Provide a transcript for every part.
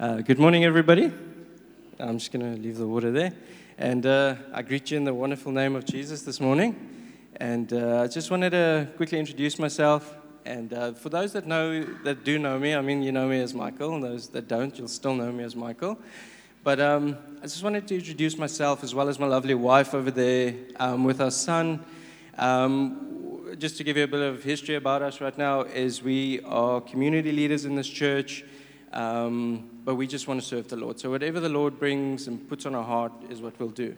Uh, good morning, everybody. I'm just going to leave the water there. And uh, I greet you in the wonderful name of Jesus this morning. And uh, I just wanted to quickly introduce myself. And uh, for those that know, that do know me, I mean, you know me as Michael. And those that don't, you'll still know me as Michael. But um, I just wanted to introduce myself as well as my lovely wife over there um, with our son. Um, just to give you a bit of history about us right now, is we are community leaders in this church. Um, but we just want to serve the Lord. So whatever the Lord brings and puts on our heart is what we'll do.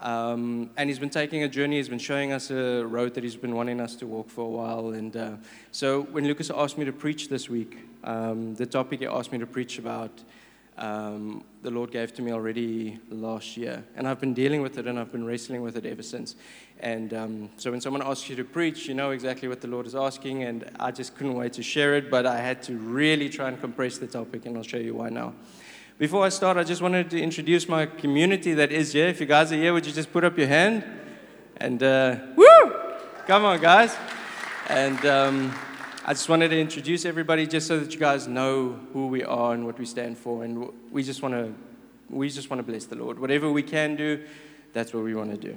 Um, and he's been taking a journey. He's been showing us a road that he's been wanting us to walk for a while. And uh, so when Lucas asked me to preach this week, um, the topic he asked me to preach about um, the Lord gave to me already last year. And I've been dealing with it and I've been wrestling with it ever since. And um, so when someone asks you to preach, you know exactly what the Lord is asking. And I just couldn't wait to share it, but I had to really try and compress the topic, and I'll show you why now. Before I start, I just wanted to introduce my community that is here. If you guys are here, would you just put up your hand? And uh, woo! Come on, guys. And. Um, I just wanted to introduce everybody just so that you guys know who we are and what we stand for. And we just want to, we just want to bless the Lord. Whatever we can do, that's what we want to do.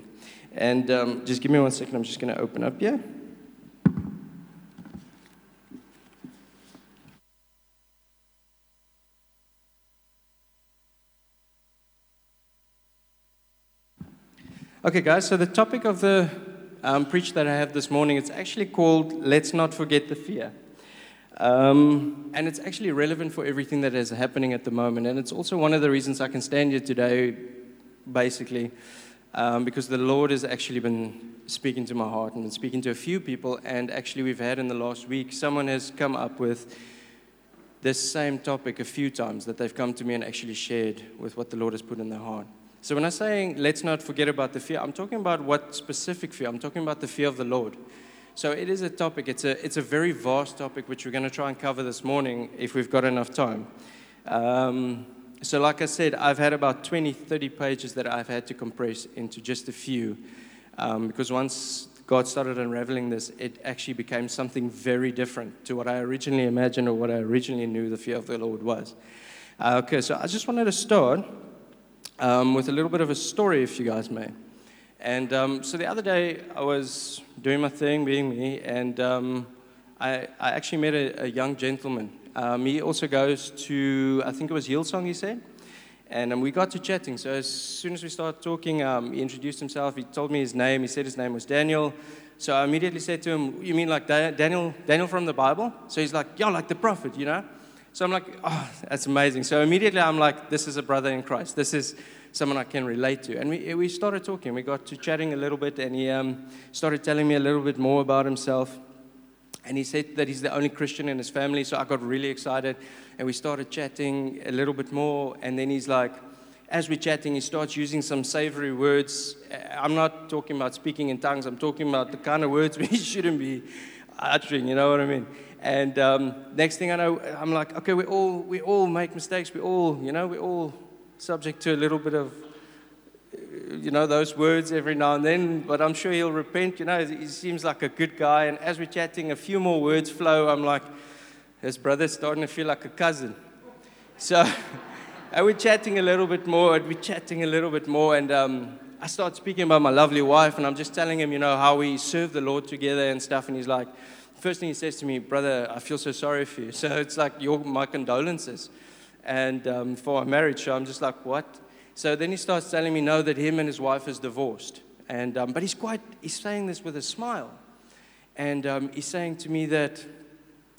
And um, just give me one second. I'm just going to open up here. Okay, guys, so the topic of the um, preach that I have this morning. It's actually called Let's Not Forget the Fear. Um, and it's actually relevant for everything that is happening at the moment. And it's also one of the reasons I can stand here today, basically, um, because the Lord has actually been speaking to my heart and been speaking to a few people. And actually, we've had in the last week, someone has come up with this same topic a few times that they've come to me and actually shared with what the Lord has put in their heart. So when I'm saying let's not forget about the fear, I'm talking about what specific fear? I'm talking about the fear of the Lord. So it is a topic, it's a, it's a very vast topic which we're going to try and cover this morning if we've got enough time. Um, so, like I said, I've had about 20, 30 pages that I've had to compress into just a few. Um, because once God started unraveling this, it actually became something very different to what I originally imagined or what I originally knew the fear of the Lord was. Uh, okay, so I just wanted to start um, with a little bit of a story, if you guys may. And um, so the other day, I was doing my thing, being me, and um, I, I, actually met a, a young gentleman. Um, he also goes to, I think it was Hillsong, he said. And um, we got to chatting. So as soon as we started talking, um, he introduced himself. He told me his name. He said his name was Daniel. So I immediately said to him, "You mean like Daniel, Daniel from the Bible?" So he's like, "Yeah, like the prophet, you know." So I'm like, oh, that's amazing. So immediately I'm like, this is a brother in Christ. This is someone I can relate to. And we, we started talking. We got to chatting a little bit, and he um, started telling me a little bit more about himself. And he said that he's the only Christian in his family. So I got really excited. And we started chatting a little bit more. And then he's like, as we're chatting, he starts using some savory words. I'm not talking about speaking in tongues, I'm talking about the kind of words we shouldn't be uttering, you know what I mean? And um, next thing I know, I'm like, okay, we all, we all make mistakes. We all, you know, we're all subject to a little bit of, you know, those words every now and then. But I'm sure he'll repent. You know, he seems like a good guy. And as we're chatting, a few more words flow. I'm like, his brother's starting to feel like a cousin. So, and we're chatting a little bit more. We're chatting a little bit more. And um, I start speaking about my lovely wife. And I'm just telling him, you know, how we serve the Lord together and stuff. And he's like, first thing he says to me, brother, I feel so sorry for you. So it's like your, my condolences and um, for our marriage. So I'm just like, what? So then he starts telling me, no, that him and his wife is divorced. And, um, but he's quite, he's saying this with a smile. And um, he's saying to me that,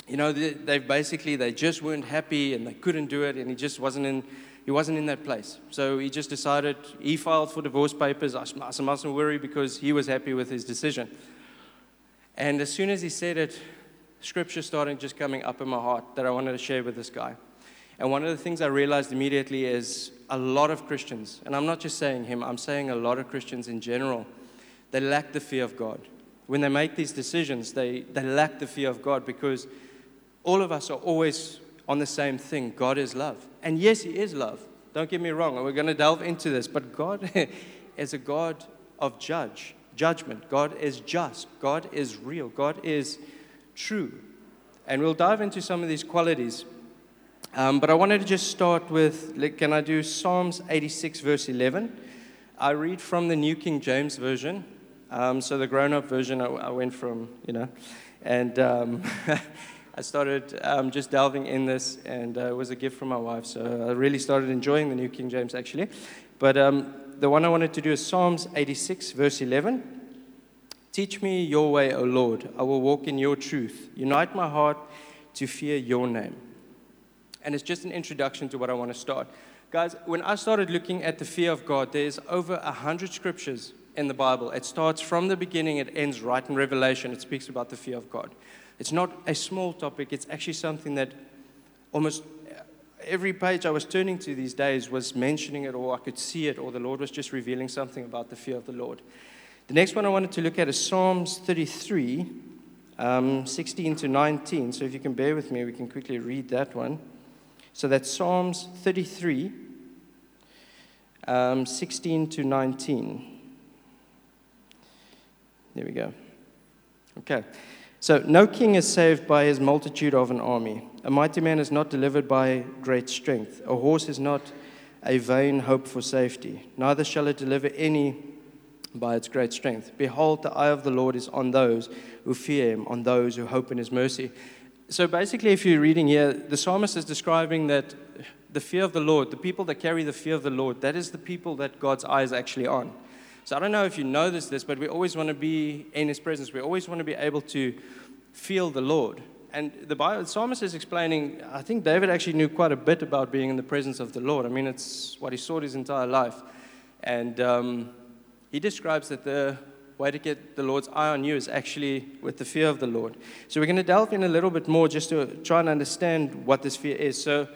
you know, they, they basically, they just weren't happy and they couldn't do it and he just wasn't in, he wasn't in that place. So he just decided, he filed for divorce papers. I, I mustn't worry because he was happy with his decision. And as soon as he said it, scripture started just coming up in my heart that I wanted to share with this guy. And one of the things I realized immediately is a lot of Christians, and I'm not just saying him, I'm saying a lot of Christians in general, they lack the fear of God. When they make these decisions, they, they lack the fear of God because all of us are always on the same thing God is love. And yes, He is love. Don't get me wrong, and we're going to delve into this, but God is a God of judge judgment. God is just. God is real. God is true. And we'll dive into some of these qualities. Um, but I wanted to just start with can I do Psalms 86, verse 11? I read from the New King James Version. Um, so the grown up version, I, I, went from, you know, and um, I started um, just delving in this, and uh, it was a gift from my wife. So I really started enjoying the New King James actually. But um, the one I wanted to do is Psalms 86, verse 11. Teach me your way, O Lord. I will walk in your truth. Unite my heart to fear your name. And it's just an introduction to what I want to start. Guys, when I started looking at the fear of God, there's over a hundred scriptures in the Bible. It starts from the beginning, it ends right in Revelation. It speaks about the fear of God. It's not a small topic, it's actually something that almost every page I was turning to these days was mentioning it, or I could see it, or the Lord was just revealing something about the fear of the Lord. The next one I wanted to look at is Psalms 33, um, 16 to 19. So if you can bear with me, we can quickly read that one. So that's Psalms 33, um, 16 to 19. There we go. Okay. So, no king is saved by his multitude of an army. A mighty man is not delivered by great strength. A horse is not a vain hope for safety. Neither shall it deliver any by its great strength. Behold, the eye of the Lord is on those who fear him, on those who hope in his mercy. So basically, if you're reading here, the psalmist is describing that the fear of the Lord, the people that carry the fear of the Lord, that is the people that God's eye is actually on. So I don't know if you notice this, but we always want to be in his presence. We always want to be able to feel the Lord. And the, Bible, the psalmist is explaining, I think David actually knew quite a bit about being in the presence of the Lord. I mean, it's what he sought his entire life. And um, he describes that the way to get the Lord's eye on you is actually with the fear of the Lord. So we're going to delve in a little bit more just to try and understand what this fear is. So,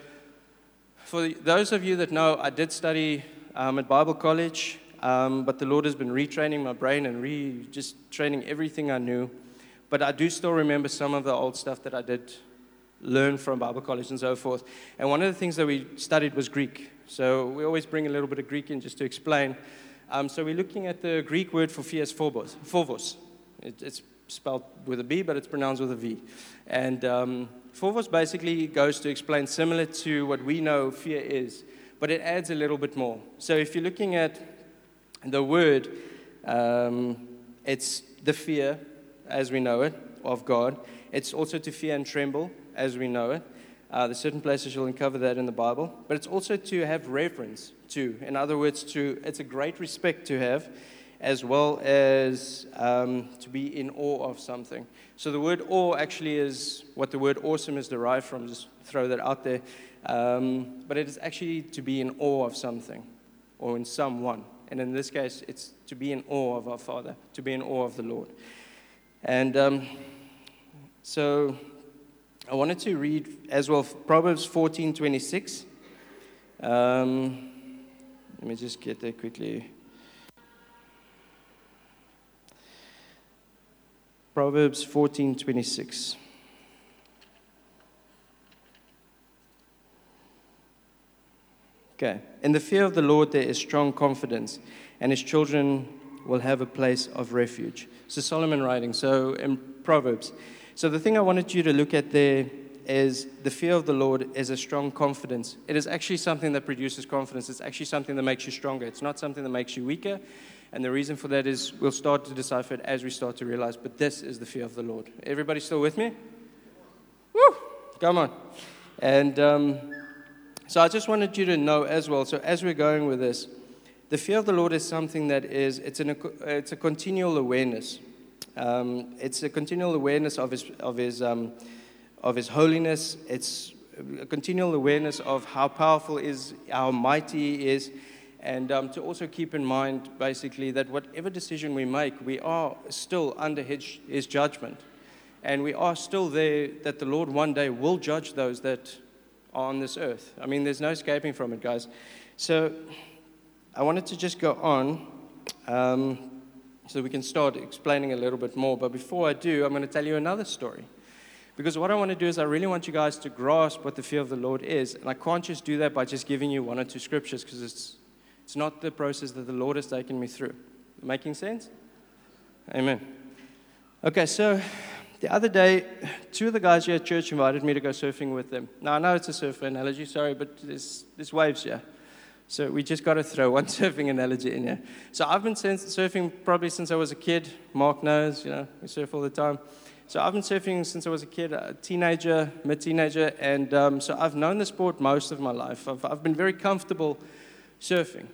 for those of you that know, I did study um, at Bible college, um, but the Lord has been retraining my brain and re just training everything I knew. But I do still remember some of the old stuff that I did learn from Bible college and so forth. And one of the things that we studied was Greek. So we always bring a little bit of Greek in just to explain. Um, so we're looking at the Greek word for fear is phobos. phobos. It, it's spelled with a B, but it's pronounced with a V. And um, phobos basically goes to explain similar to what we know fear is, but it adds a little bit more. So if you're looking at the word, um, it's the fear, as we know it, of God. It's also to fear and tremble, as we know it. Uh, there's certain places you'll uncover that in the Bible, but it's also to have reverence to. In other words, to it's a great respect to have, as well as um, to be in awe of something. So the word awe actually is what the word awesome is derived from. Just throw that out there. Um, but it is actually to be in awe of something or in someone. And in this case, it's to be in awe of our Father, to be in awe of the Lord. And um, so I wanted to read as well Proverbs 14 26. Um, let me just get there quickly. Proverbs 14 26. Okay. In the fear of the Lord, there is strong confidence, and his children will have a place of refuge. So, Solomon writing, so in Proverbs. So, the thing I wanted you to look at there is the fear of the Lord is a strong confidence. It is actually something that produces confidence. It's actually something that makes you stronger. It's not something that makes you weaker. And the reason for that is we'll start to decipher it as we start to realize, but this is the fear of the Lord. Everybody still with me? Woo! Come on. And um, so I just wanted you to know as well. So as we're going with this, the fear of the Lord is something that is, it's, an, it's a continual awareness. Um, it's a continual awareness of His, of his, um, of his holiness. It's a continual awareness of how powerful is, how mighty He is, and um, to also keep in mind, basically, that whatever decision we make, we are still under His, his judgment. And we are still there that the Lord one day will judge those that are on this earth. I mean, there's no escaping from it, guys. So I wanted to just go on. Um, so we can start explaining a little bit more. But before I do, I'm going to tell you another story. Because what I want to do is, I really want you guys to grasp what the fear of the Lord is. And I can't just do that by just giving you one or two scriptures, because it's, it's not the process that the Lord has taken me through. Making sense? Amen. Okay, so the other day, two of the guys here at church invited me to go surfing with them. Now, I know it's a surfer analogy, sorry, but there's, there's waves here. So we just got to throw one surfing analogy in here. So I've been surfing probably since I was a kid. Mark knows, you know, we surf all the time. So I've been surfing since I was a kid, a teenager, mid-teenager, and um, so I've known the sport most of my life. I've, I've been very comfortable surfing.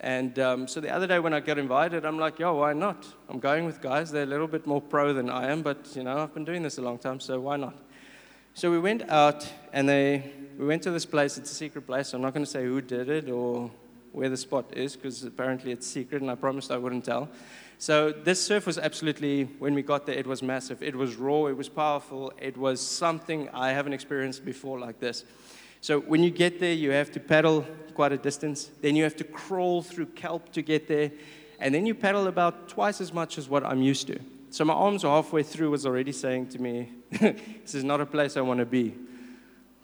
And um, so the other day when I got invited, I'm like, yo, why not? I'm going with guys. They're a little bit more pro than I am, but, you know, I've been doing this a long time, so why not? So we went out and they, we went to this place. It's a secret place. I'm not going to say who did it or where the spot is because apparently it's secret and I promised I wouldn't tell. So this surf was absolutely, when we got there, it was massive. It was raw, it was powerful, it was something I haven't experienced before like this. So when you get there, you have to paddle quite a distance. Then you have to crawl through kelp to get there. And then you paddle about twice as much as what I'm used to. So my arms are halfway through was already saying to me, this is not a place I want to be.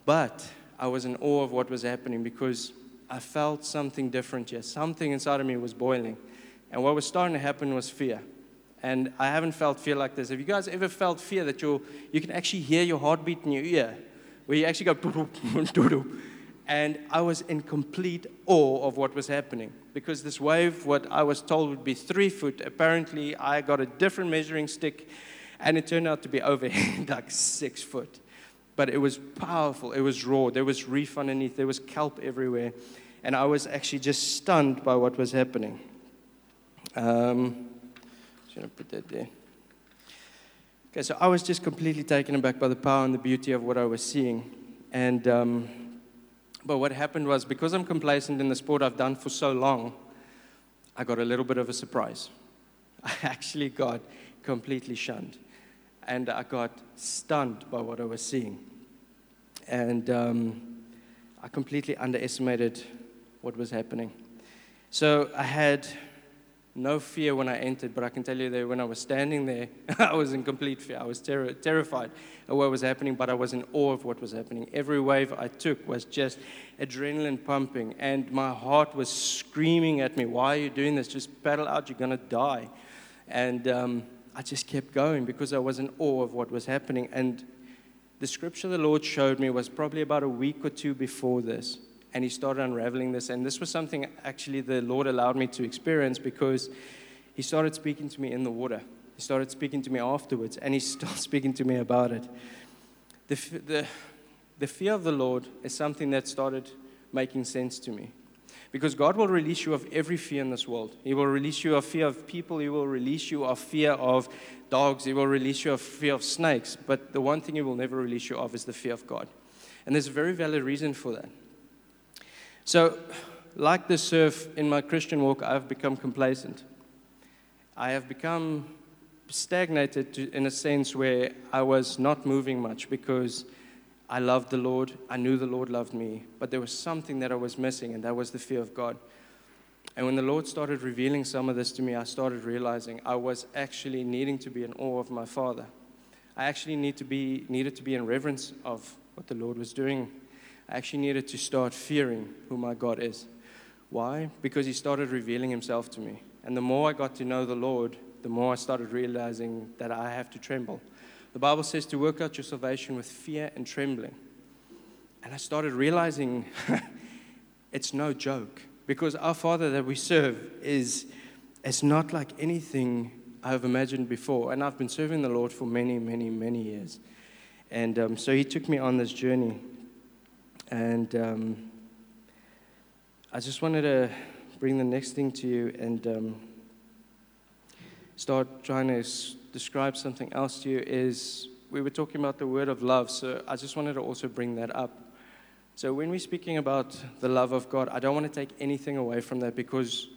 But I was in awe of what was happening because I felt something different here. Something inside of me was boiling. And what was starting to happen was fear. And I haven't felt fear like this. Have you guys ever felt fear that you you can actually hear your heartbeat in your ear? where you actually go, do. and I was in complete awe of what was happening because this wave, what I was told would be three foot, apparently I got a different measuring stick, and it turned out to be over like six foot. But it was powerful, it was raw, there was reef underneath, there was kelp everywhere, and I was actually just stunned by what was happening. Um, just gonna put that there. Okay, so I was just completely taken aback by the power and the beauty of what I was seeing. And, um, but what happened was because I'm complacent in the sport I've done for so long, I got a little bit of a surprise. I actually got completely shunned. And I got stunned by what I was seeing. And um, I completely underestimated what was happening. So I had no fear when I entered, but I can tell you that when I was standing there, I was in complete fear. I was ter- terrified of what was happening, but I was in awe of what was happening. Every wave I took was just adrenaline pumping, and my heart was screaming at me, Why are you doing this? Just paddle out, you're going to die. And um, I just kept going because I was in awe of what was happening. And the scripture the Lord showed me was probably about a week or two before this and he started unraveling this. And this was something actually the Lord allowed me to experience because he started speaking to me in the water. He started speaking to me afterwards, and he's still speaking to me about it. The, the, the fear of the Lord is something that started making sense to me. Because God will release you of every fear in this world. He will release you of fear of people. He will release you of fear of dogs. He will release you of fear of snakes. But the one thing He will never release you of is the fear of God. And there's a very valid reason for that. So, like the surf in my Christian walk, I've become complacent. I have become stagnated to, in a sense where I was not moving much because I loved the Lord. I knew the Lord loved me. But there was something that I was missing, and that was the fear of God. And when the Lord started revealing some of this to me, I started realizing I was actually needing to be in awe of my Father. I actually need to be, needed to be in reverence of what the Lord was doing I actually needed to start fearing who my God is. Why? Because He started revealing Himself to me. And the more I got to know the Lord, the more I started realizing that I have to tremble. The Bible says to work out your salvation with fear and trembling. And I started realizing it's no joke because our Father that we serve is it's not like anything I've imagined before. And I've been serving the Lord for many, many, many years. And um, so He took me on this journey. And um, I just wanted to bring the next thing to you and um, start trying to describe something else to you. Is we were talking about the word of love, so I just wanted to also bring that up. So when we're speaking about the love of God, I don't want to take anything away from that because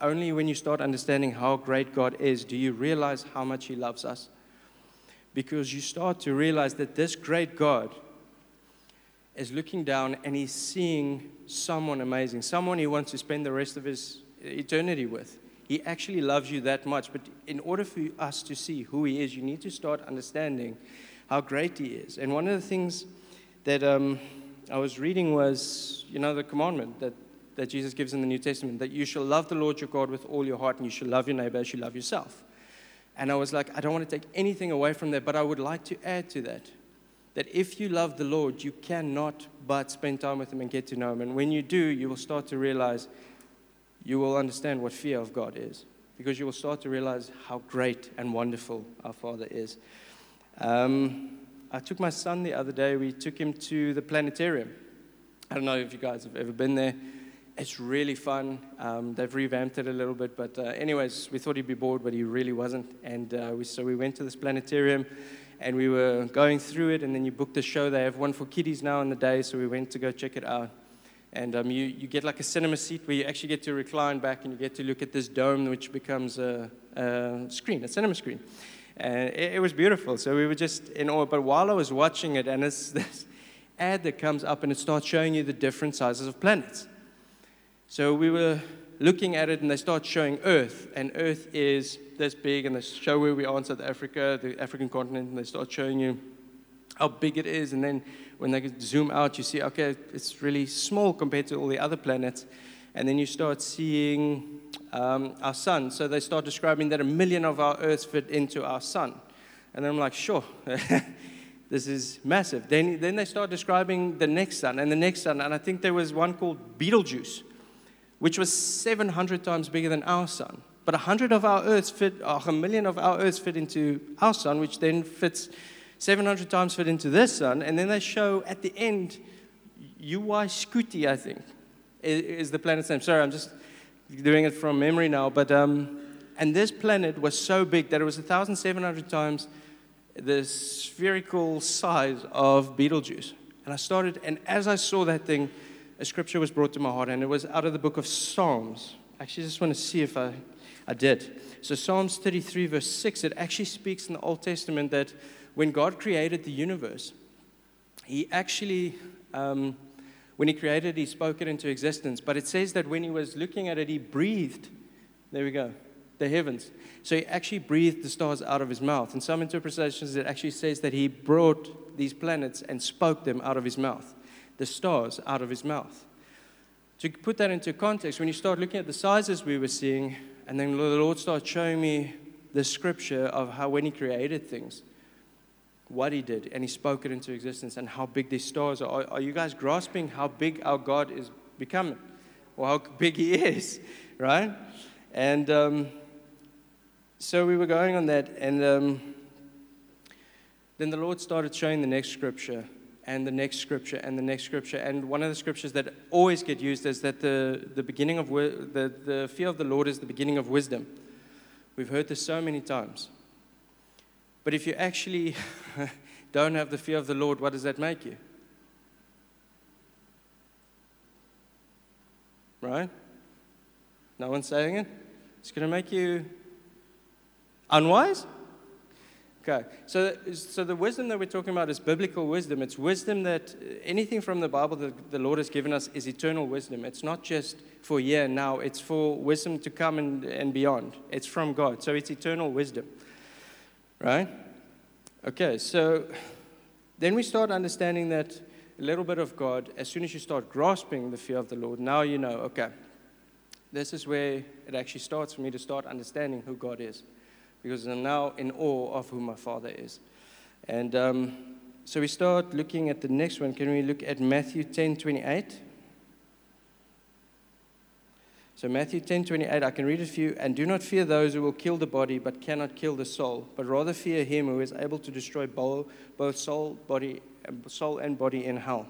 only when you start understanding how great God is do you realize how much He loves us. Because you start to realize that this great God is looking down and he's seeing someone amazing, someone he wants to spend the rest of his eternity with. He actually loves you that much. But in order for us to see who he is, you need to start understanding how great he is. And one of the things that um, I was reading was, you know, the commandment that, that Jesus gives in the New Testament that you shall love the Lord your God with all your heart and you shall love your neighbor as you love yourself. And I was like, I don't want to take anything away from that, but I would like to add to that. That if you love the Lord, you cannot but spend time with Him and get to know Him. And when you do, you will start to realize you will understand what fear of God is. Because you will start to realize how great and wonderful our Father is. Um, I took my son the other day, we took him to the planetarium. I don't know if you guys have ever been there. It's really fun. Um, they've revamped it a little bit, but uh, anyways, we thought he'd be bored, but he really wasn't. And uh, we, so we went to this planetarium, and we were going through it. And then you book the show. They have one for kiddies now in the day, so we went to go check it out. And um, you, you get like a cinema seat where you actually get to recline back and you get to look at this dome, which becomes a, a screen, a cinema screen. And it, it, was beautiful. So we were just in awe. But while I was watching it, and it's this ad that comes up and it starts showing you the different sizes of planets. So we were looking at it and they start showing Earth, and Earth is this big, and they show where we are in South Africa, the African continent, and they start showing you how big it is, and then when they zoom out, you see, okay, it's really small compared to all the other planets, and then you start seeing um, our sun. So they start describing that a million of our Earths fit into our sun, and then I'm like, sure. this is massive. Then, then they start describing the next sun and the next sun, and I think there was one called Betelgeuse which was 700 times bigger than our sun. But 100 of our Earths fit, or a million of our Earths fit into our sun, which then fits 700 times fit into this sun. And then they show at the end, UY Scuti, I think, is the planet's name. Sorry, I'm just doing it from memory now. But, um, and this planet was so big that it was 1,700 times the spherical size of Betelgeuse. And I started, and as I saw that thing, a scripture was brought to my heart, and it was out of the book of Psalms. Actually, I just want to see if I, I did. So, Psalms 33, verse 6, it actually speaks in the Old Testament that when God created the universe, He actually, um, when He created He spoke it into existence. But it says that when He was looking at it, He breathed. There we go. The heavens. So he actually breathed the stars out of his mouth. In some interpretations, it actually says that he brought these planets and spoke them out of his mouth the stars out of his mouth. To put that into context, when you start looking at the sizes we were seeing, and then the Lord started showing me the scripture of how when He created things, what He did, and He spoke it into existence, and how big these stars are. Are, are you guys grasping how big our God is becoming, or how big He is, right? And um, so we were going on that, and um, then the Lord started showing the next scripture and the next scripture and the next scripture. And one of the scriptures that always get used is that the, the beginning of the, the fear of the Lord is the beginning of wisdom. We've heard this so many times. But if you actually don't have the fear of the Lord, what does that make you? Right? No one's saying it? It's going to make you unwise? Okay, so, so the wisdom that we're talking about is biblical wisdom. It's wisdom that uh, anything from the Bible that the Lord has given us is eternal wisdom. It's not just for here and now, it's for wisdom to come and, and beyond. It's from God, so it's eternal wisdom. Right? Okay, so then we start understanding that a little bit of God, as soon as you start grasping the fear of the Lord, now you know, okay, this is where it actually starts for me to start understanding who God is because I'm now in awe of who my Father is. And um, so we start looking at the next one. Can we look at Matthew 10 28? So Matthew 10, 28, I can read it for you. And do not fear those who will kill the body, but cannot kill the soul, but rather fear him who is able to destroy both soul, body, soul and body in hell.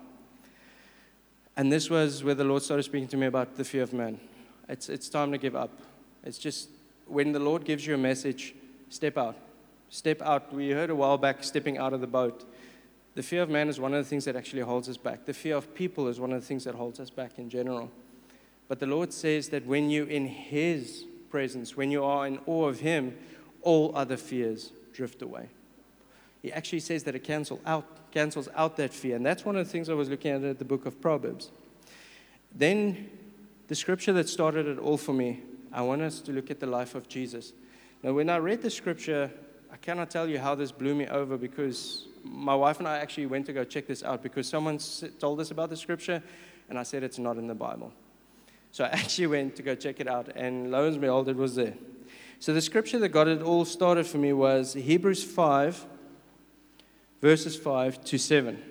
And this was where the Lord started speaking to me about the fear of man. It's, it's time to give up. It's just when the Lord gives you a message, Step out. Step out. We heard a while back stepping out of the boat. The fear of man is one of the things that actually holds us back. The fear of people is one of the things that holds us back in general. But the Lord says that when you're in His presence, when you are in awe of Him, all other fears drift away. He actually says that it cancel out, cancels out that fear. And that's one of the things I was looking at in the book of Proverbs. Then, the scripture that started it all for me, I want us to look at the life of Jesus. Now, when I read the scripture, I cannot tell you how this blew me over because my wife and I actually went to go check this out because someone told us about the scripture and I said it's not in the Bible. So I actually went to go check it out, and lo and behold, it was there. So the scripture that got it all started for me was Hebrews 5, verses 5 to 7.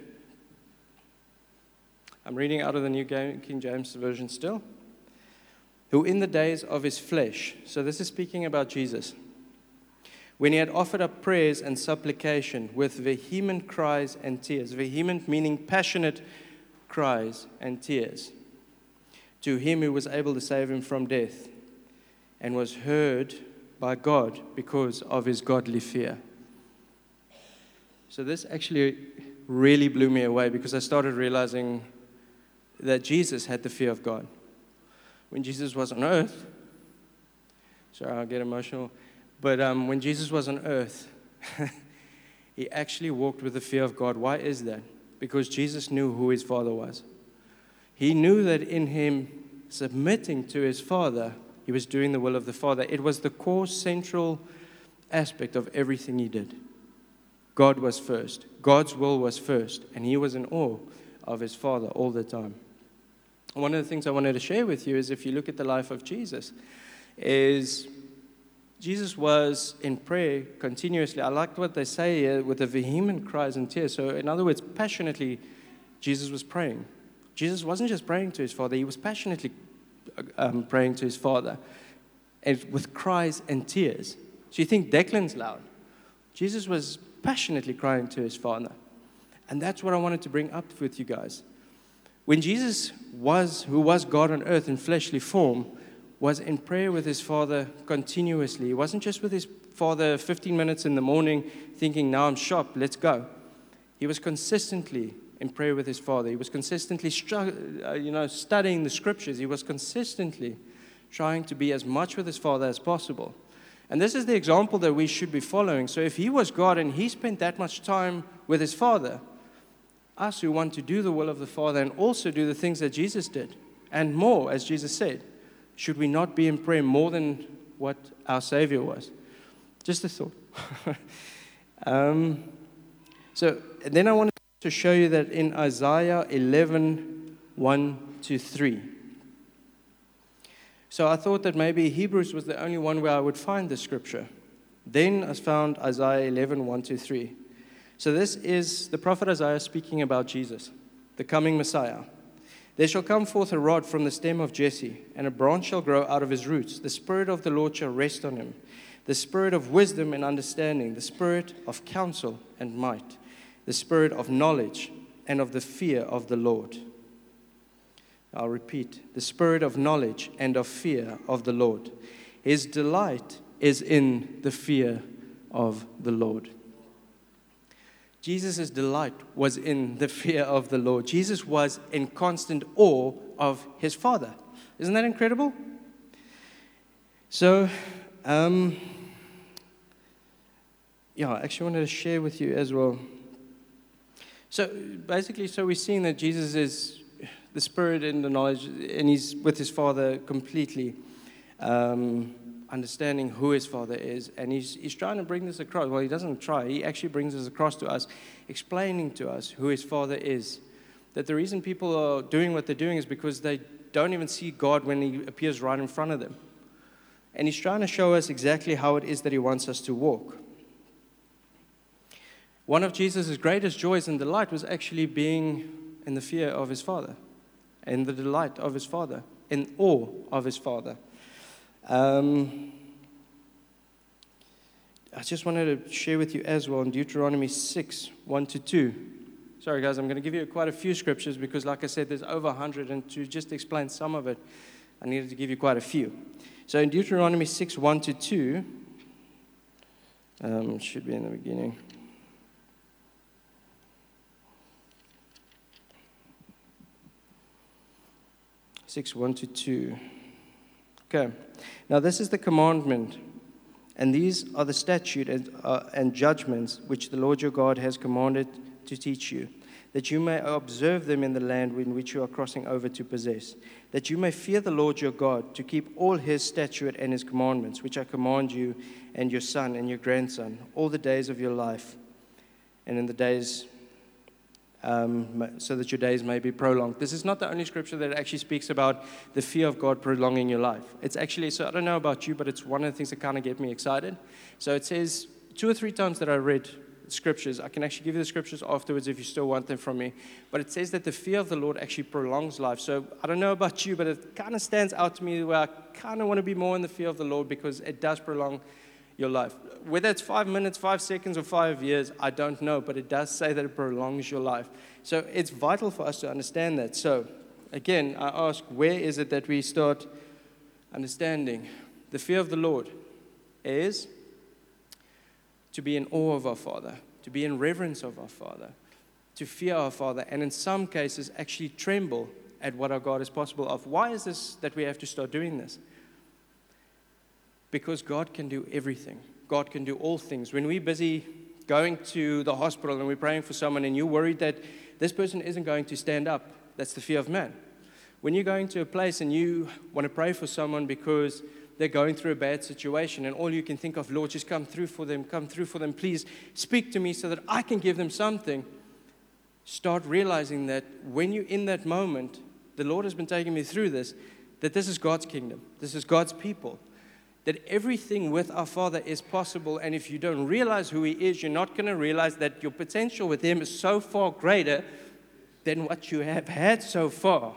I'm reading out of the New King James Version still. Who in the days of his flesh, so this is speaking about Jesus, when he had offered up prayers and supplication with vehement cries and tears, vehement meaning passionate cries and tears, to him who was able to save him from death, and was heard by God because of his godly fear. So, this actually really blew me away because I started realizing that Jesus had the fear of God. When Jesus was on earth, sorry, I'll get emotional, but um, when Jesus was on earth, he actually walked with the fear of God. Why is that? Because Jesus knew who his Father was. He knew that in him submitting to his Father, he was doing the will of the Father. It was the core central aspect of everything he did. God was first, God's will was first, and he was in awe of his Father all the time. One of the things I wanted to share with you is if you look at the life of Jesus, is Jesus was in prayer continuously. I liked what they say here with the vehement cries and tears. So, in other words, passionately, Jesus was praying. Jesus wasn't just praying to his Father, he was passionately um, praying to his Father and with cries and tears. So, you think Declan's loud. Jesus was passionately crying to his Father. And that's what I wanted to bring up with you guys. When Jesus was, who was God on earth in fleshly form, was in prayer with his Father continuously. He wasn't just with his Father 15 minutes in the morning thinking, now I'm sharp, let's go. He was consistently in prayer with his Father. He was consistently uh, you know, studying the scriptures. He was consistently trying to be as much with his Father as possible. And this is the example that we should be following. So if he was God and he spent that much time with his Father, us who want to do the will of the Father and also do the things that Jesus did, and more, as Jesus said, should we not be in prayer more than what our Savior was? Just a thought. um, so then I wanted to show you that in Isaiah 11 1 to 3. So I thought that maybe Hebrews was the only one where I would find the scripture. Then I found Isaiah 11 1 to 3. So, this is the prophet Isaiah speaking about Jesus, the coming Messiah. There shall come forth a rod from the stem of Jesse, and a branch shall grow out of his roots. The Spirit of the Lord shall rest on him the Spirit of wisdom and understanding, the Spirit of counsel and might, the Spirit of knowledge and of the fear of the Lord. I'll repeat the Spirit of knowledge and of fear of the Lord. His delight is in the fear of the Lord. Jesus' delight was in the fear of the Lord. Jesus was in constant awe of his Father. Isn't that incredible? So, um, yeah, I actually wanted to share with you as well. So, basically, so we're seeing that Jesus is the Spirit and the knowledge, and he's with his Father completely. Um, understanding who his father is. And he's, he's trying to bring this across. Well, he doesn't try, he actually brings this across to us, explaining to us who his father is. That the reason people are doing what they're doing is because they don't even see God when he appears right in front of them. And he's trying to show us exactly how it is that he wants us to walk. One of Jesus' greatest joys and delight was actually being in the fear of his Father, in the delight of his Father, in awe of his Father. Um, I just wanted to share with you as well in Deuteronomy 6 1 to 2. Sorry, guys, I'm going to give you quite a few scriptures because, like I said, there's over 100, and to just explain some of it, I needed to give you quite a few. So in Deuteronomy 6 1 to 2, um, should be in the beginning. Six one to two. Okay. Now, this is the commandment, and these are the statute and, uh, and judgments which the Lord your God has commanded to teach you, that you may observe them in the land in which you are crossing over to possess, that you may fear the Lord your God, to keep all his statute and his commandments, which I command you and your son and your grandson all the days of your life, and in the days um, so that your days may be prolonged. This is not the only scripture that actually speaks about the fear of God prolonging your life. It's actually, so I don't know about you, but it's one of the things that kind of get me excited. So it says two or three times that I read scriptures. I can actually give you the scriptures afterwards if you still want them from me. But it says that the fear of the Lord actually prolongs life. So I don't know about you, but it kind of stands out to me where I kind of want to be more in the fear of the Lord because it does prolong your life. Whether it's five minutes, five seconds, or five years, I don't know, but it does say that it prolongs your life. So it's vital for us to understand that. So, again, I ask, where is it that we start understanding? The fear of the Lord is to be in awe of our Father, to be in reverence of our Father, to fear our Father, and in some cases, actually tremble at what our God is possible of. Why is this that we have to start doing this? Because God can do everything. God can do all things. When we're busy going to the hospital and we're praying for someone and you're worried that this person isn't going to stand up, that's the fear of man. When you're going to a place and you want to pray for someone because they're going through a bad situation and all you can think of, Lord, just come through for them, come through for them. Please speak to me so that I can give them something. Start realizing that when you're in that moment, the Lord has been taking me through this, that this is God's kingdom, this is God's people that everything with our Father is possible. And if you don't realize who He is, you're not going to realize that your potential with Him is so far greater than what you have had so far.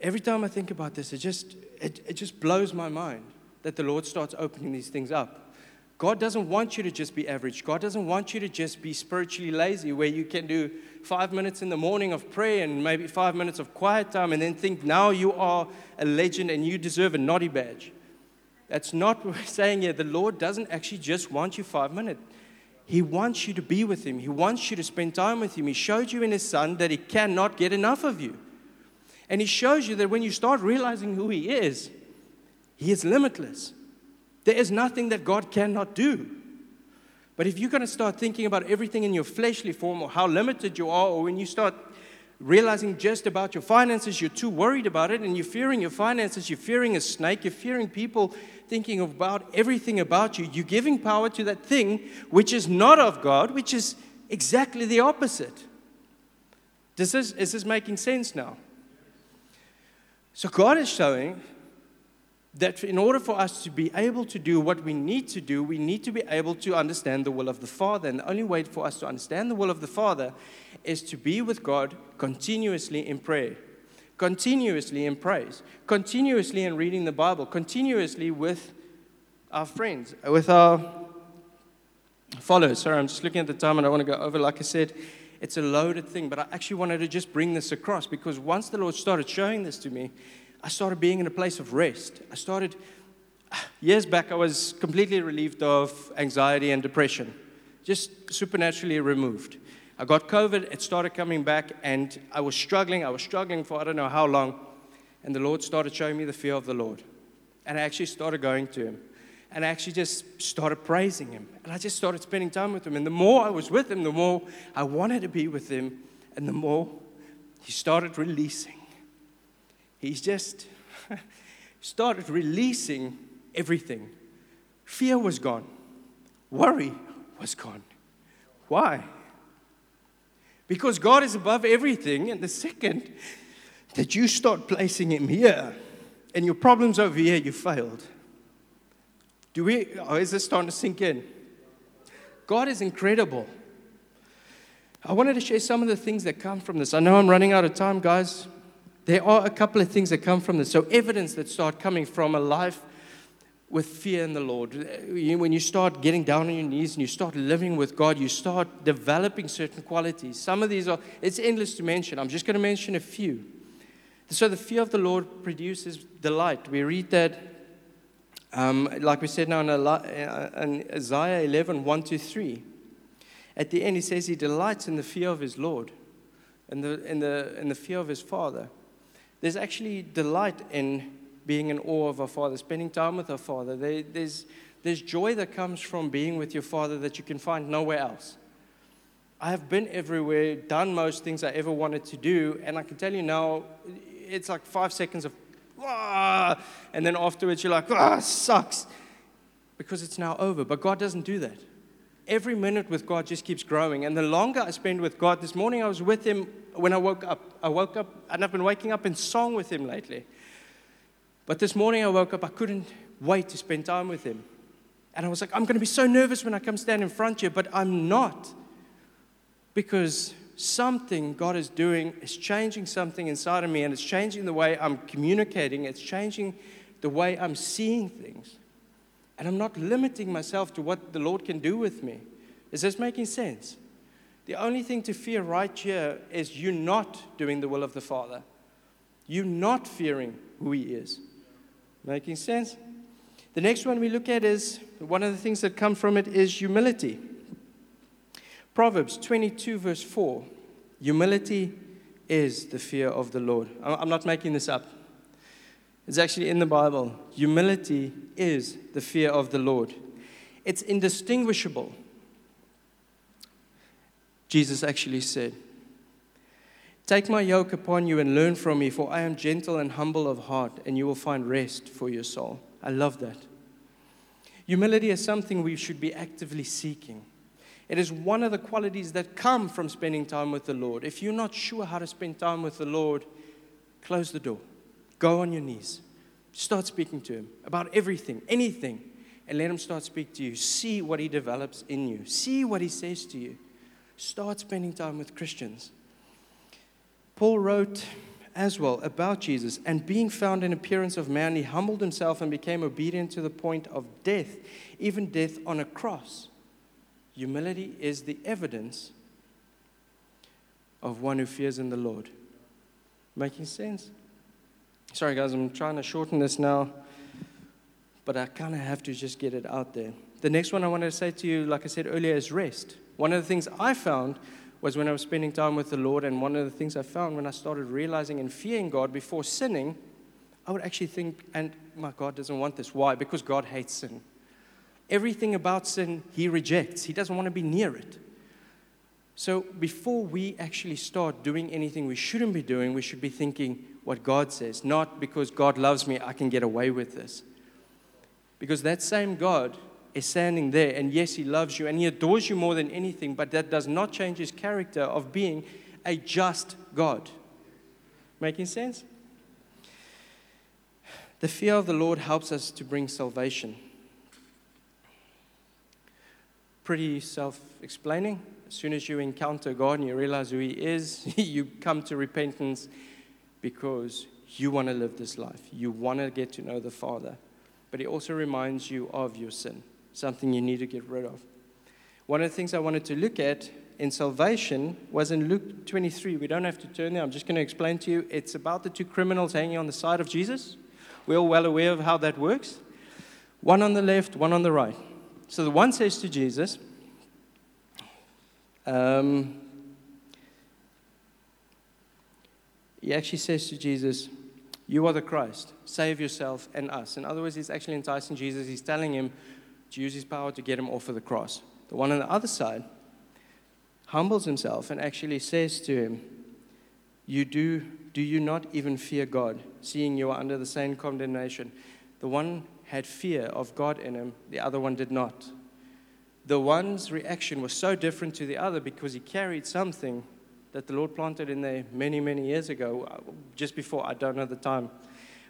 Every time I think about this, it just, it, it just blows my mind that the Lord starts opening these things up. God doesn't want you to just be average. God doesn't want you to just be spiritually lazy, where you can do five minutes in the morning of prayer and maybe five minutes of quiet time and then think now you are a legend and you deserve a naughty badge. That's not what we're saying here. The Lord doesn't actually just want you five minutes. He wants you to be with Him. He wants you to spend time with Him. He showed you in His Son that He cannot get enough of you. And He shows you that when you start realizing who He is, He is limitless. There is nothing that God cannot do. But if you're going to start thinking about everything in your fleshly form or how limited you are, or when you start realizing just about your finances, you're too worried about it, and you're fearing your finances, you're fearing a snake, you're fearing people thinking about everything about you, you're giving power to that thing which is not of God, which is exactly the opposite. Does this, is this making sense now? So, God is showing that in order for us to be able to do what we need to do, we need to be able to understand the will of the Father. And the only way for us to understand the will of the Father is to be with God continuously in prayer continuously in praise, continuously in reading the Bible, continuously with our friends, with our followers. Sorry, I'm just looking at the time and I want to go over. Like I said, it's a loaded thing, but I actually wanted to just bring this across because once the Lord started showing this to me, I started being in a place of rest. I started, years back, I was completely relieved of anxiety and depression, just supernaturally removed. I got COVID, it started coming back, and I was struggling. I was struggling for I don't know how long. And the Lord started showing me the fear of the Lord. And I actually started going to Him. And I actually just started praising Him. And I just started spending time with Him. And the more I was with Him, the more I wanted to be with Him. And the more He started releasing. He's just started releasing everything. Fear was gone, worry was gone. Why? Because God is above everything. And the second that you start placing Him here and your problems over here, you failed. Do we, or is this starting to sink in? God is incredible. I wanted to share some of the things that come from this. I know I'm running out of time, guys. There are a couple of things that come from this. So, evidence that start coming from a life with fear in the Lord. When you start getting down on your knees and you start living with God, you start developing certain qualities. Some of these are, it's endless to mention. I'm just going to mention a few. So, the fear of the Lord produces delight. We read that, um, like we said now in, in Isaiah 11 1 to 3. At the end, he says he delights in the fear of his Lord and the, in, the, in the fear of his Father. There's actually delight in being in awe of our Father, spending time with our Father. There, there's, there's joy that comes from being with your Father that you can find nowhere else. I have been everywhere, done most things I ever wanted to do, and I can tell you now, it's like five seconds of, ah, and then afterwards you're like, ah, sucks, because it's now over. But God doesn't do that. every minute with God just keeps growing. And the longer I spend with God, this morning I was with Him when I woke up. I woke up, and I've been waking up in song with Him lately. But this morning I woke up, I couldn't wait to spend time with Him. And I was like, I'm going to be so nervous when I come stand in front of you, but I'm not. Because something God is doing is changing something inside of me, and it's changing the way I'm communicating, it's changing the way I'm seeing things. And I'm not limiting myself to what the Lord can do with me. Is this making sense? The only thing to fear right here is you not doing the will of the Father. You not fearing who He is. Making sense? The next one we look at is one of the things that come from it is humility. Proverbs 22, verse 4 Humility is the fear of the Lord. I'm not making this up. It's actually in the Bible. Humility is the fear of the Lord. It's indistinguishable. Jesus actually said, Take my yoke upon you and learn from me, for I am gentle and humble of heart, and you will find rest for your soul. I love that. Humility is something we should be actively seeking. It is one of the qualities that come from spending time with the Lord. If you're not sure how to spend time with the Lord, close the door. Go on your knees. Start speaking to Him about everything, anything, and let Him start speak to you. See what He develops in you. See what He says to you. Start spending time with Christians. Paul wrote as well about Jesus, and being found in appearance of man, he humbled himself and became obedient to the point of death, even death on a cross. Humility is the evidence of one who fears in the Lord. Making sense? Sorry, guys, I'm trying to shorten this now, but I kind of have to just get it out there. The next one I wanted to say to you, like I said earlier, is rest. One of the things I found was when I was spending time with the Lord, and one of the things I found when I started realizing and fearing God before sinning, I would actually think, and my God doesn't want this. Why? Because God hates sin. Everything about sin, He rejects, He doesn't want to be near it. So before we actually start doing anything we shouldn't be doing, we should be thinking, what God says, not because God loves me, I can get away with this. Because that same God is standing there, and yes, He loves you and He adores you more than anything, but that does not change His character of being a just God. Making sense? The fear of the Lord helps us to bring salvation. Pretty self explaining. As soon as you encounter God and you realize who He is, you come to repentance because you want to live this life. You want to get to know the Father. But He also reminds you of your sin, something you need to get rid of. One of the things I wanted to look at in salvation was in Luke 23. We don't have to turn there. I'm just going to explain to you. It's about the two criminals hanging on the side of Jesus. We're all well aware of how that works. One on the left, one on the right. So the one says to Jesus, um, he actually says to Jesus, You are the Christ. Save yourself and us. In other words, he's actually enticing Jesus. He's telling him to use his power to get him off of the cross. The one on the other side humbles himself and actually says to him, You do, do you not even fear God, seeing you are under the same condemnation? The one had fear of God in him, the other one did not. The one's reaction was so different to the other because he carried something that the Lord planted in there many, many years ago, uh, just before, I don't know the time.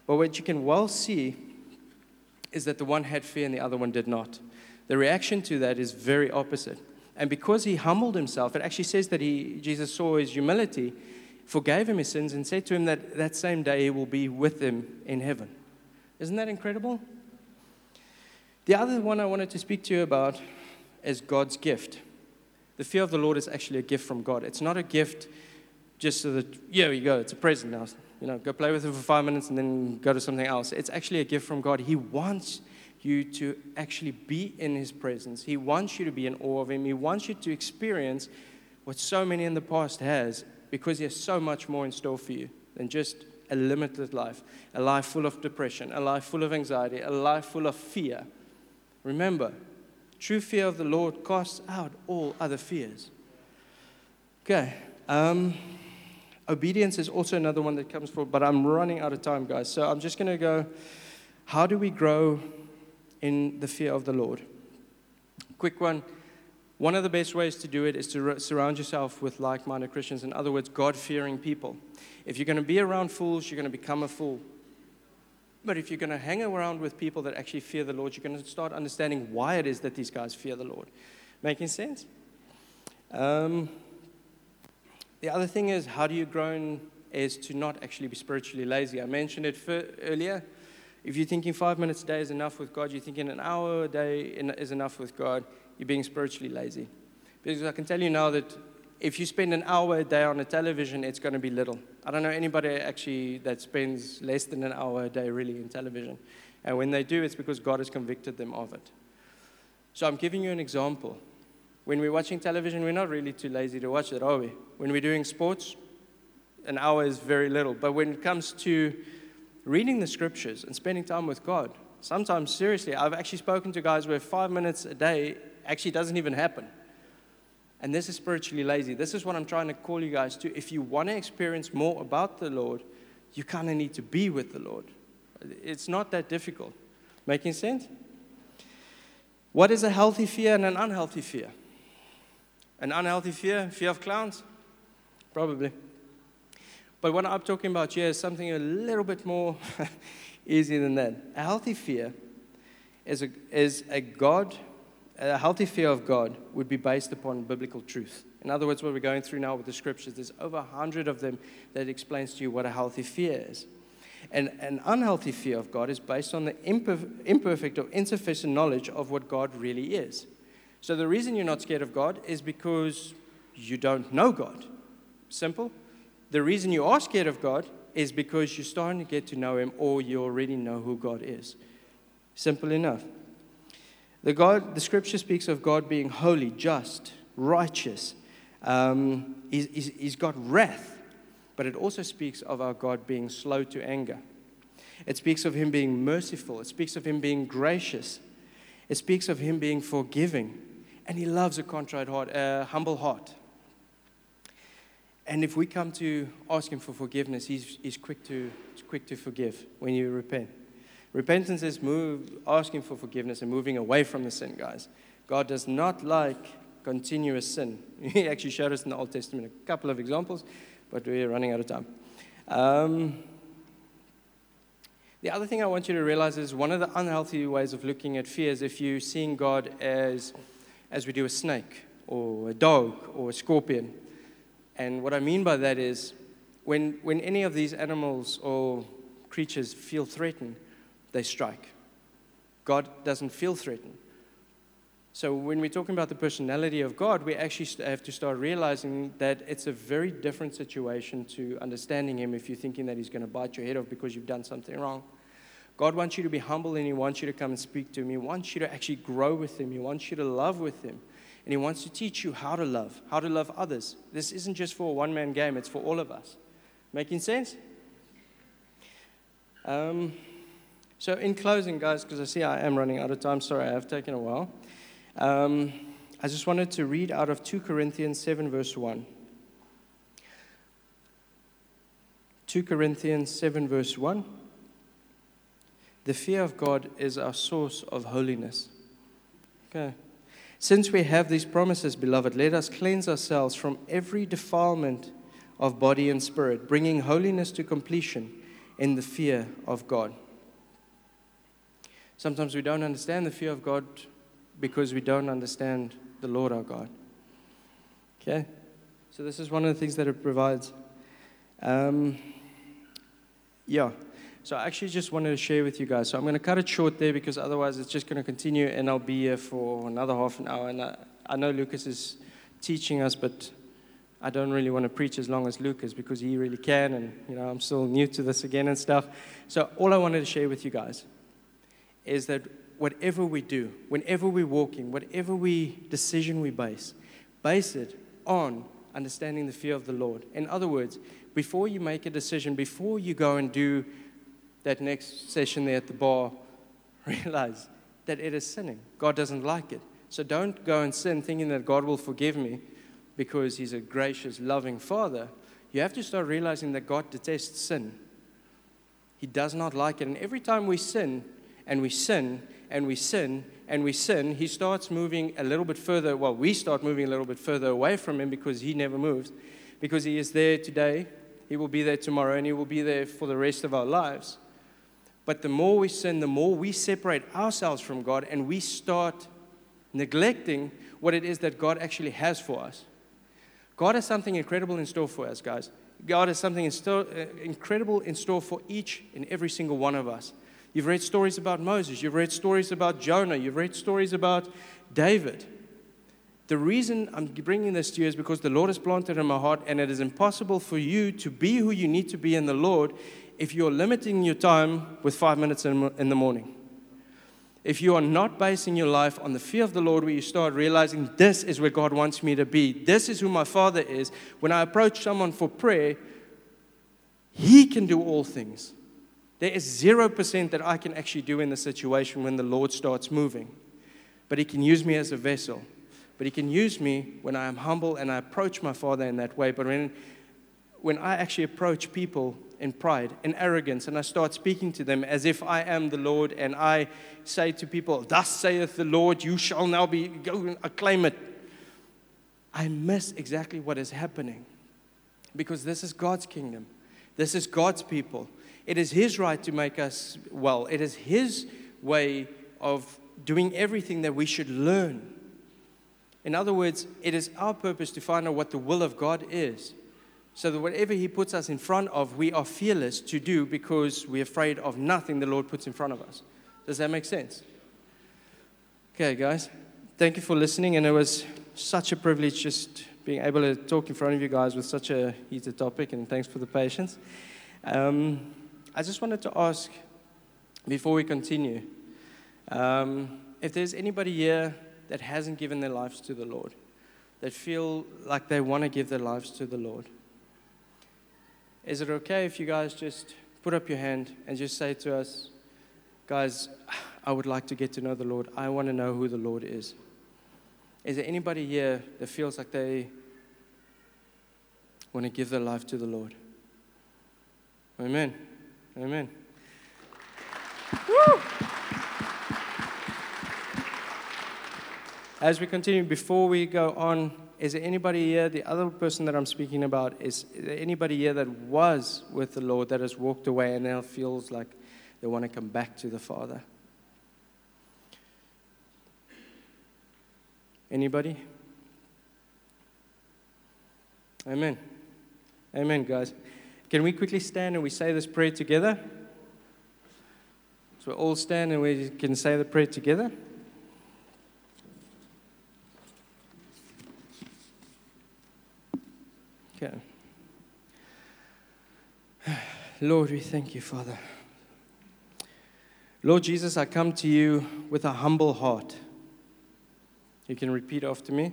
But what you can well see is that the one had fear and the other one did not. The reaction to that is very opposite. And because he humbled himself, it actually says that he, Jesus saw his humility, forgave him his sins, and said to him that that same day he will be with him in heaven. Isn't that incredible? The other one I wanted to speak to you about is God's gift. The fear of the Lord is actually a gift from God. It's not a gift just so that, yeah, you go, it's a present now. You know, go play with it for five minutes and then go to something else. It's actually a gift from God. He wants you to actually be in His presence. He wants you to be in awe of Him. He wants you to experience what so many in the past has because He has so much more in store for you than just a limited life, a life full of depression, a life full of anxiety, a life full of fear. Remember, True fear of the Lord casts out all other fears. Okay. Um, obedience is also another one that comes forward, but I'm running out of time, guys. So I'm just going to go how do we grow in the fear of the Lord? Quick one. One of the best ways to do it is to surround yourself with like minded Christians. In other words, God fearing people. If you're going to be around fools, you're going to become a fool. But if you're going to hang around with people that actually fear the Lord, you're going to start understanding why it is that these guys fear the Lord. Making sense? Um, the other thing is, how do you grow as to not actually be spiritually lazy? I mentioned it earlier. If you're thinking five minutes a day is enough with God, you're thinking an hour a day is enough with God, you're being spiritually lazy. Because I can tell you now that if you spend an hour a day on a television, it's going to be little. I don't know anybody actually that spends less than an hour a day really in television. And when they do, it's because God has convicted them of it. So I'm giving you an example. When we're watching television, we're not really too lazy to watch it, are we? When we're doing sports, an hour is very little. But when it comes to reading the scriptures and spending time with God, sometimes, seriously, I've actually spoken to guys where five minutes a day actually doesn't even happen. And this is spiritually lazy. This is what I'm trying to call you guys to. If you want to experience more about the Lord, you kind of need to be with the Lord. It's not that difficult. Making sense? What is a healthy fear and an unhealthy fear? An unhealthy fear, fear of clowns? Probably. But what I'm talking about here is something a little bit more easy than that. A healthy fear is a, is a God a healthy fear of God would be based upon biblical truth. In other words, what we're going through now with the scriptures, there's over a hundred of them that explains to you what a healthy fear is. And an unhealthy fear of God is based on the imperfect or insufficient knowledge of what God really is. So the reason you're not scared of God is because you don't know God. Simple. The reason you are scared of God is because you're starting to get to know Him or you already know who God is. Simple enough. The, God, the scripture speaks of God being holy, just, righteous. Um, he's, he's, he's got wrath, but it also speaks of our God being slow to anger. It speaks of him being merciful. It speaks of him being gracious. It speaks of him being forgiving. And he loves a contrite heart, a humble heart. And if we come to ask him for forgiveness, he's, he's quick, to, quick to forgive when you repent. Repentance is move, asking for forgiveness and moving away from the sin, guys. God does not like continuous sin. He actually showed us in the Old Testament a couple of examples, but we're running out of time. Um, the other thing I want you to realize is one of the unhealthy ways of looking at fear is if you're seeing God as, as we do a snake or a dog or a scorpion. And what I mean by that is when, when any of these animals or creatures feel threatened, they strike. God doesn't feel threatened. So, when we're talking about the personality of God, we actually have to start realizing that it's a very different situation to understanding Him if you're thinking that He's going to bite your head off because you've done something wrong. God wants you to be humble and He wants you to come and speak to Him. He wants you to actually grow with Him. He wants you to love with Him. And He wants to teach you how to love, how to love others. This isn't just for a one man game, it's for all of us. Making sense? Um, so, in closing, guys, because I see I am running out of time, sorry, I have taken a while. Um, I just wanted to read out of 2 Corinthians 7, verse 1. 2 Corinthians 7, verse 1. The fear of God is our source of holiness. Okay. Since we have these promises, beloved, let us cleanse ourselves from every defilement of body and spirit, bringing holiness to completion in the fear of God. Sometimes we don't understand the fear of God because we don't understand the Lord our God. Okay? So, this is one of the things that it provides. Um, yeah. So, I actually just wanted to share with you guys. So, I'm going to cut it short there because otherwise it's just going to continue and I'll be here for another half an hour. And I, I know Lucas is teaching us, but I don't really want to preach as long as Lucas because he really can. And, you know, I'm still new to this again and stuff. So, all I wanted to share with you guys is that whatever we do, whenever we're walking, whatever we decision we base, base it on understanding the fear of the Lord. In other words, before you make a decision, before you go and do that next session there at the bar, realize that it is sinning. God doesn't like it. So don't go and sin thinking that God will forgive me because He's a gracious, loving Father. You have to start realizing that God detests sin. He does not like it. And every time we sin, and we sin, and we sin and we sin, he starts moving a little bit further. Well, we start moving a little bit further away from him because he never moves. Because he is there today, he will be there tomorrow, and he will be there for the rest of our lives. But the more we sin, the more we separate ourselves from God and we start neglecting what it is that God actually has for us. God has something incredible in store for us, guys. God has something in uh, incredible in store for each and every single one of us. You've read stories about Moses, you've read stories about Jonah, you've read stories about David. The reason I'm bringing this to you is because the Lord has planted in my heart, and it is impossible for you to be who you need to be in the Lord if you're limiting your time with five minutes in the morning. If you are not basing your life on the fear of the Lord, where you start realizing this is where God wants me to be, this is who my Father is, when I approach someone for prayer, He can do all things. There is 0% that I can actually do in the situation when the Lord starts moving. But He can use me as a vessel. But He can use me when I am humble and I approach my Father in that way. But when, when I actually approach people in pride and arrogance and I start speaking to them as if I am the Lord and I say to people, Thus saith the Lord, you shall now be, go and acclaim it. I miss exactly what is happening because this is God's kingdom. This is God's people. It is His right to make us well. It is His way of doing everything that we should learn. In other words, it is our purpose to find out what the will of God is. So that whatever He puts us in front of, we are fearless to do because we're afraid of nothing the Lord puts in front of us. Does that make sense? Okay, guys. Thank you for listening. And it was such a privilege just being able to talk in front of you guys with such a heated topic. And thanks for the patience. Um, I just wanted to ask before we continue um, if there's anybody here that hasn't given their lives to the Lord, that feel like they want to give their lives to the Lord. Is it okay if you guys just put up your hand and just say to us, guys, I would like to get to know the Lord. I want to know who the Lord is. Is there anybody here that feels like they want to give their life to the Lord? Amen. Amen. Woo! As we continue, before we go on, is there anybody here, the other person that I'm speaking about, is there anybody here that was with the Lord that has walked away and now feels like they want to come back to the Father? Anybody? Amen. Amen, guys. Can we quickly stand and we say this prayer together? So we all stand and we can say the prayer together. Lord, we thank you, Father. Lord Jesus, I come to you with a humble heart. You can repeat after me.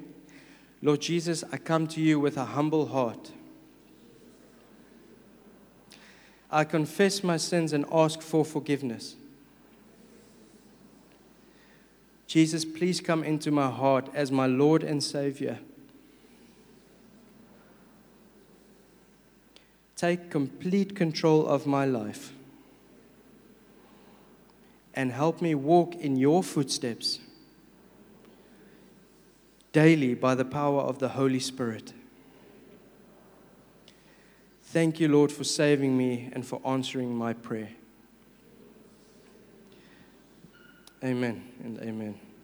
Lord Jesus, I come to you with a humble heart. I confess my sins and ask for forgiveness. Jesus, please come into my heart as my Lord and Savior. Take complete control of my life and help me walk in your footsteps daily by the power of the Holy Spirit. Thank you, Lord, for saving me and for answering my prayer. Amen and amen.